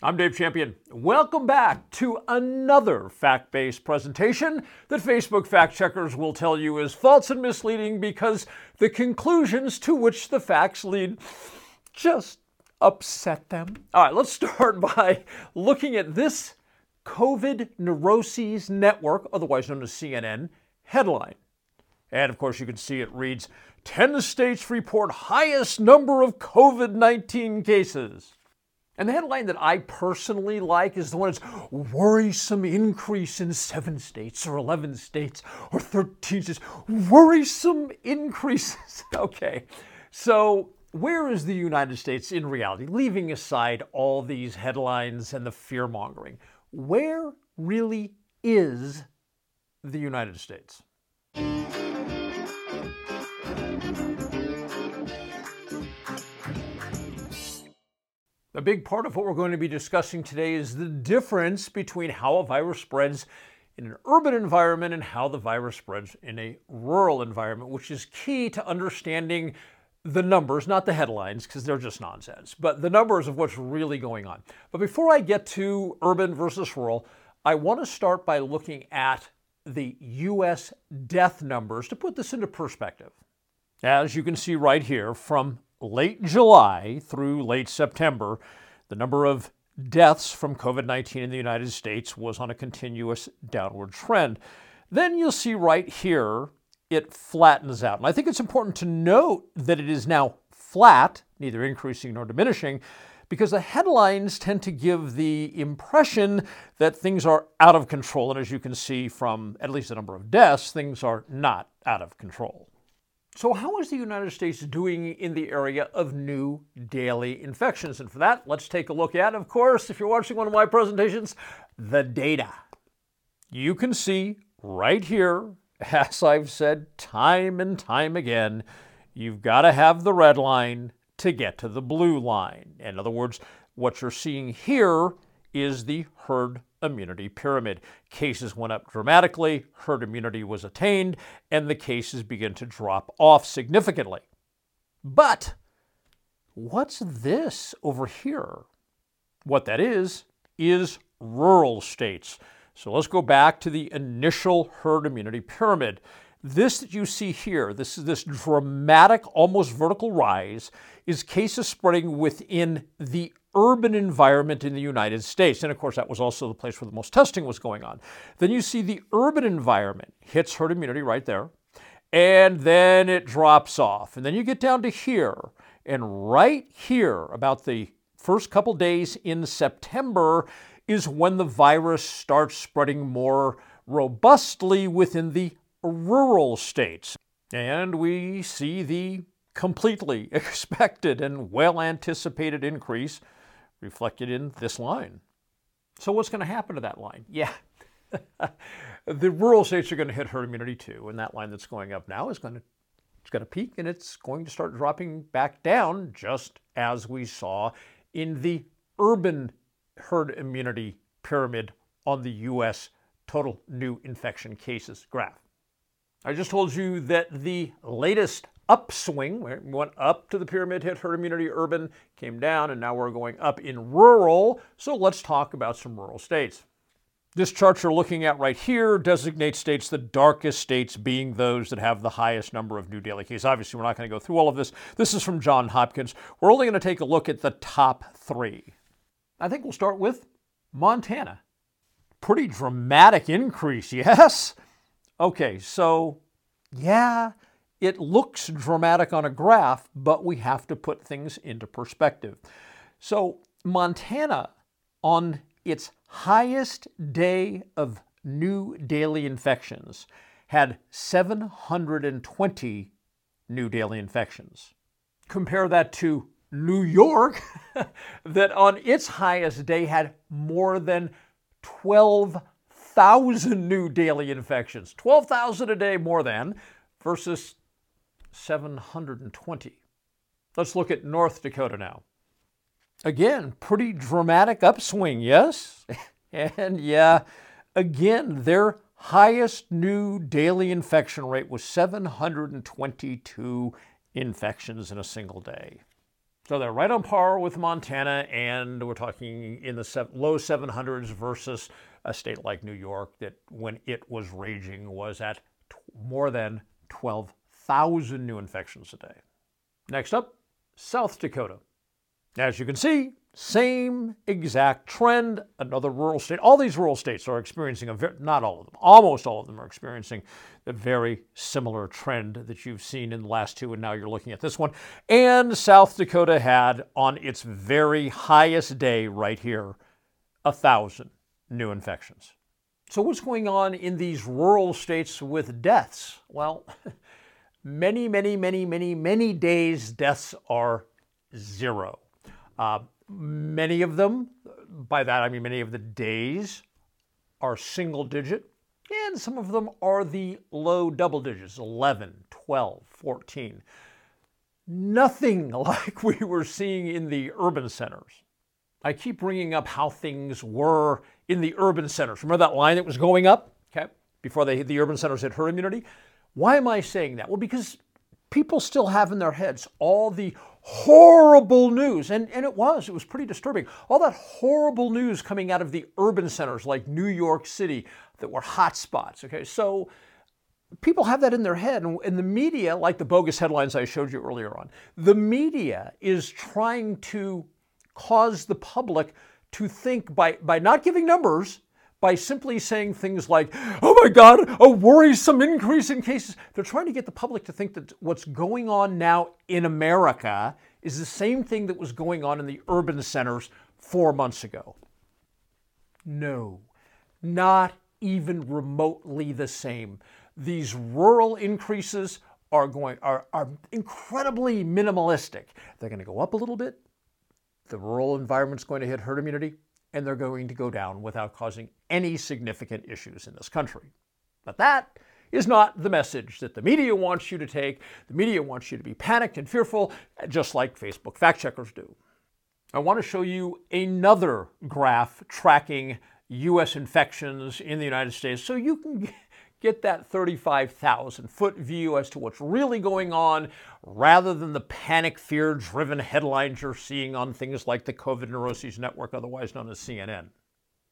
I'm Dave Champion. Welcome back to another fact based presentation that Facebook fact checkers will tell you is false and misleading because the conclusions to which the facts lead just upset them. All right, let's start by looking at this COVID Neuroses Network, otherwise known as CNN, headline. And of course, you can see it reads 10 states report highest number of COVID 19 cases. And the headline that I personally like is the one that's worrisome increase in seven states or 11 states or 13 states. Worrisome increases. okay. So, where is the United States in reality? Leaving aside all these headlines and the fear mongering, where really is the United States? A big part of what we're going to be discussing today is the difference between how a virus spreads in an urban environment and how the virus spreads in a rural environment, which is key to understanding the numbers, not the headlines, because they're just nonsense, but the numbers of what's really going on. But before I get to urban versus rural, I want to start by looking at the US death numbers to put this into perspective. As you can see right here, from late July through late September, the number of deaths from COVID 19 in the United States was on a continuous downward trend. Then you'll see right here it flattens out. And I think it's important to note that it is now flat, neither increasing nor diminishing, because the headlines tend to give the impression that things are out of control. And as you can see from at least the number of deaths, things are not out of control. So, how is the United States doing in the area of new daily infections? And for that, let's take a look at, of course, if you're watching one of my presentations, the data. You can see right here, as I've said time and time again, you've got to have the red line to get to the blue line. In other words, what you're seeing here is the herd immunity pyramid. Cases went up dramatically, herd immunity was attained, and the cases began to drop off significantly. But what's this over here? What that is, is rural states. So let's go back to the initial herd immunity pyramid. This that you see here, this is this dramatic, almost vertical rise, is cases spreading within the urban environment in the United States. And of course, that was also the place where the most testing was going on. Then you see the urban environment hits herd immunity right there, and then it drops off. And then you get down to here, and right here, about the first couple days in September, is when the virus starts spreading more robustly within the rural states. And we see the completely expected and well anticipated increase reflected in this line. So, what's going to happen to that line? Yeah, the rural states are going to hit herd immunity too, and that line that's going up now is going to it's going to peak and it's going to start dropping back down, just as we saw in the urban herd immunity pyramid on the U.S. total new infection cases graph. I just told you that the latest upswing. We went up to the pyramid, hit herd immunity urban, came down, and now we're going up in rural. So let's talk about some rural states. This chart you're looking at right here designates states, the darkest states being those that have the highest number of new daily cases. Obviously, we're not going to go through all of this. This is from John Hopkins. We're only going to take a look at the top three. I think we'll start with Montana. Pretty dramatic increase, yes? Okay, so yeah, it looks dramatic on a graph, but we have to put things into perspective. So, Montana, on its highest day of new daily infections, had 720 new daily infections. Compare that to New York, that on its highest day had more than 12,000 new daily infections. 12,000 a day more than, versus 720. Let's look at North Dakota now. Again, pretty dramatic upswing, yes? and yeah, again, their highest new daily infection rate was 722 infections in a single day. So they're right on par with Montana, and we're talking in the low 700s versus a state like New York that, when it was raging, was at more than 12,000 new infections a day. Next up, South Dakota. As you can see, same exact trend, another rural state. All these rural states are experiencing a very, not all of them, almost all of them are experiencing a very similar trend that you've seen in the last two, and now you're looking at this one. And South Dakota had on its very highest day right here, a thousand new infections. So, what's going on in these rural states with deaths? Well, many, many, many, many, many days deaths are zero. Uh, many of them, by that I mean many of the days, are single digit, and some of them are the low double digits 11, 12, 14. Nothing like we were seeing in the urban centers. I keep bringing up how things were in the urban centers. Remember that line that was going up, okay, before they, the urban centers hit herd immunity? Why am I saying that? Well, because people still have in their heads all the horrible news, and, and it was, it was pretty disturbing. All that horrible news coming out of the urban centers like New York City that were hot spots. Okay, so people have that in their head, and, and the media, like the bogus headlines I showed you earlier on, the media is trying to cause the public to think by, by not giving numbers, by simply saying things like, oh my God, a worrisome increase in cases. They're trying to get the public to think that what's going on now in America is the same thing that was going on in the urban centers four months ago. No, not even remotely the same. These rural increases are going are, are incredibly minimalistic. They're going to go up a little bit. The rural environment's going to hit herd immunity and they're going to go down without causing any significant issues in this country. But that is not the message that the media wants you to take. The media wants you to be panicked and fearful, just like Facebook fact checkers do. I want to show you another graph tracking US infections in the United States so you can get that 35,000 foot view as to what's really going on rather than the panic fear driven headlines you're seeing on things like the COVID Neuroses Network, otherwise known as CNN.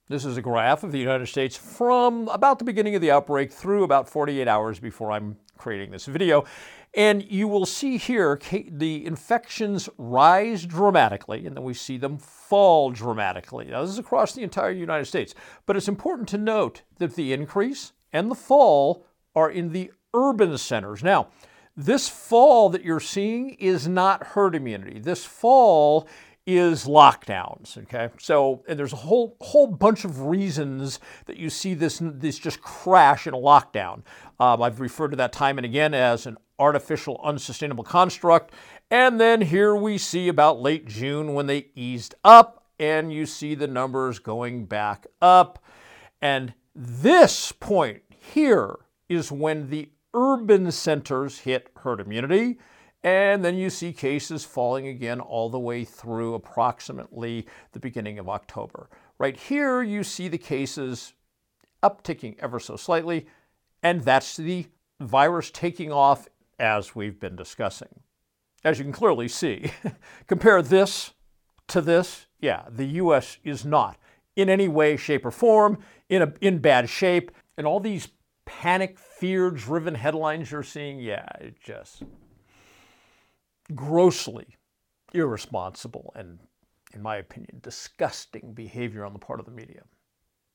This is a graph of the United States from about the beginning of the outbreak through about 48 hours before I'm creating this video. And you will see here the infections rise dramatically, and then we see them fall dramatically. Now, this is across the entire United States. But it's important to note that the increase and the fall are in the urban centers. Now, this fall that you're seeing is not herd immunity. This fall is lockdowns. Okay, so and there's a whole whole bunch of reasons that you see this this just crash in a lockdown. Um, I've referred to that time and again as an artificial, unsustainable construct. And then here we see about late June when they eased up, and you see the numbers going back up. And this point here is when the urban centers hit herd immunity. And then you see cases falling again all the way through approximately the beginning of October. Right here, you see the cases upticking ever so slightly, and that's the virus taking off as we've been discussing. As you can clearly see, compare this to this, yeah, the US is not in any way, shape, or form in, a, in bad shape. And all these panic, fear driven headlines you're seeing, yeah, it just grossly irresponsible and, in my opinion, disgusting behavior on the part of the media.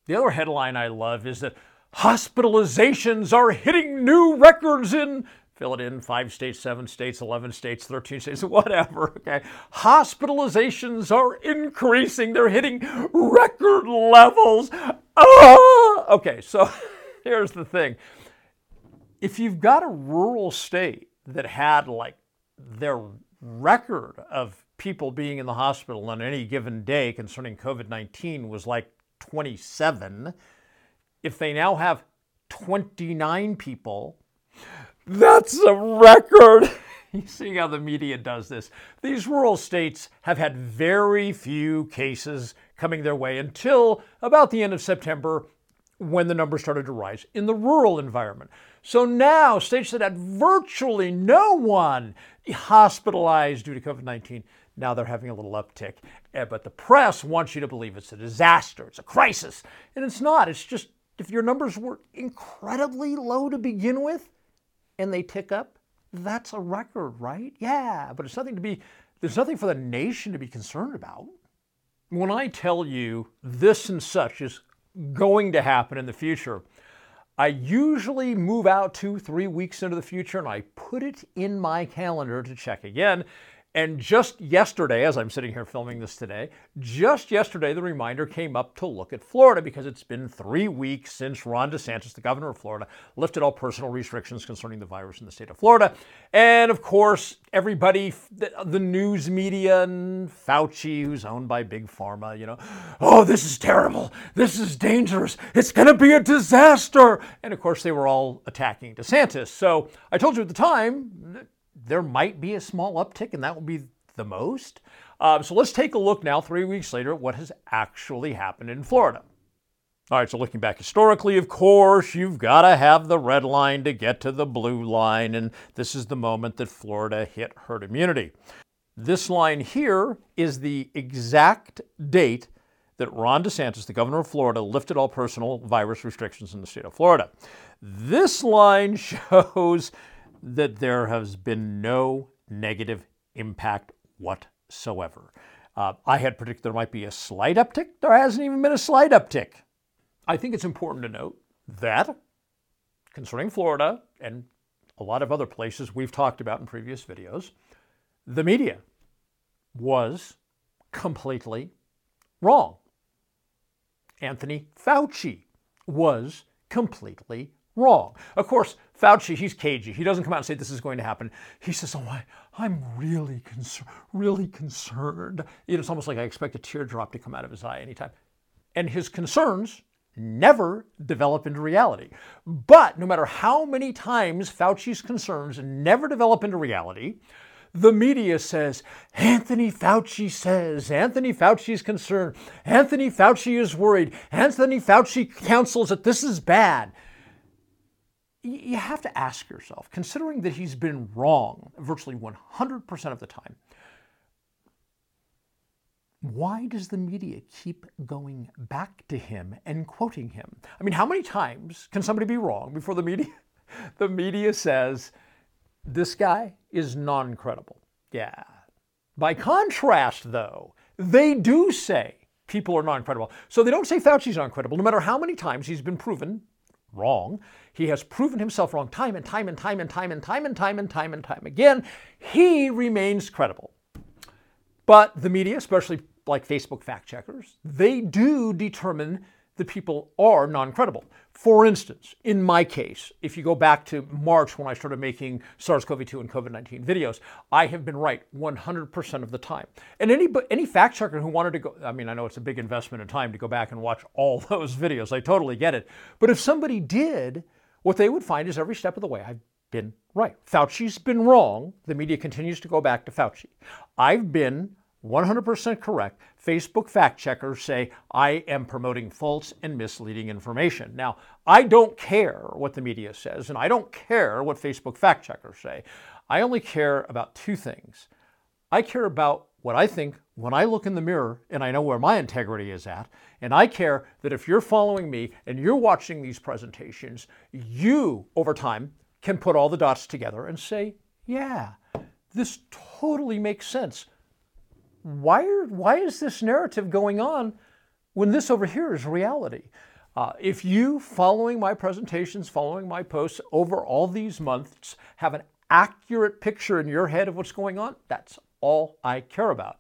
The other headline I love is that hospitalizations are hitting new records in fill it in five states, seven states, 11 states, 13 states, whatever. Okay. Hospitalizations are increasing. They're hitting record levels. Ah! Okay, so here's the thing. If you've got a rural state that had like their record of people being in the hospital on any given day concerning COVID 19 was like 27, if they now have 29 people that's a record. you see how the media does this. These rural states have had very few cases coming their way until about the end of September when the numbers started to rise in the rural environment. So now, states that had virtually no one hospitalized due to COVID 19, Now they're having a little uptick. Eh, but the press wants you to believe it's a disaster, it's a crisis. And it's not. It's just if your numbers were incredibly low to begin with and they tick up, that's a record, right? Yeah, but it's nothing to be, there's nothing for the nation to be concerned about. When I tell you this and such is going to happen in the future, I usually move out two, three weeks into the future and I put it in my calendar to check again. And just yesterday, as I'm sitting here filming this today, just yesterday, the reminder came up to look at Florida because it's been three weeks since Ron DeSantis, the governor of Florida, lifted all personal restrictions concerning the virus in the state of Florida. And of course, everybody, the, news media and Fauci, who's owned by Big Pharma, you know, oh, this is terrible. This is dangerous. It's going to be a disaster. And of course, they were all attacking DeSantis. So I told you at the time, there might be a small uptick, and that will be the most. Um, so let's take a look now, three weeks later, at what has actually happened in Florida. All right, so looking back historically, of course, you've got to have the red line to get to the blue line, and this is the moment that Florida hit herd immunity. This line here is the exact date that Ron DeSantis, the governor of Florida, lifted all personal virus restrictions in the state of Florida. This line shows that there has been no negative impact whatsoever. Uh, I had predicted there might be a slight uptick. There hasn't even been a slight uptick. I think it's important to note that concerning Florida and a lot of other places we've talked about in previous videos, the media was completely wrong. Anthony Fauci was completely wrong. Of course, Fauci, he's cagey. He doesn't come out and say this is going to happen. He says, "Oh, I, I'm really concerned, really concerned." You know, it's almost like I expect a teardrop to come out of his eye anytime. And his concerns never develop into reality. But no matter how many times Fauci's concerns never develop into reality, the media says, Anthony Fauci says, Anthony Fauci is concerned, Anthony Fauci is worried, Anthony Fauci counsels that this is bad you have to ask yourself, considering that he's been wrong virtually 100% of the time, why does the media keep going back to him and quoting him? I mean, how many times can somebody be wrong before the media the media says this guy is non-credible? Yeah. By contrast, though, they do say people are non-credible. So they don't say Fauci's non-credible, no matter how many times he's been proven wrong. He has proven himself wrong time and time and time and time and time and time and time and time again. He remains credible. But the media, especially like Facebook fact checkers, they do determine that people are non credible. For instance, in my case, if you go back to March when I started making SARS CoV 2 and COVID 19 videos, I have been right 100% of the time. And any, any fact checker who wanted to go, I mean, I know it's a big investment of time to go back and watch all those videos, I totally get it. But if somebody did, what they would find is every step of the way, I've been right. Fauci's been wrong. The media continues to go back to Fauci. I've been 100% correct. Facebook fact checkers say I am promoting false and misleading information. Now, I don't care what the media says, and I don't care what Facebook fact checkers say. I only care about two things. I care about what I think when I look in the mirror and I know where my integrity is at, and I care that if you're following me and you're watching these presentations, you, over time, can put all the dots together and say, yeah, this totally makes sense why, are, why is this narrative going on when this over here is reality? Uh, if you, following my presentations, following my posts over all these months, have an accurate picture in your head of what's going on, that's all I care about.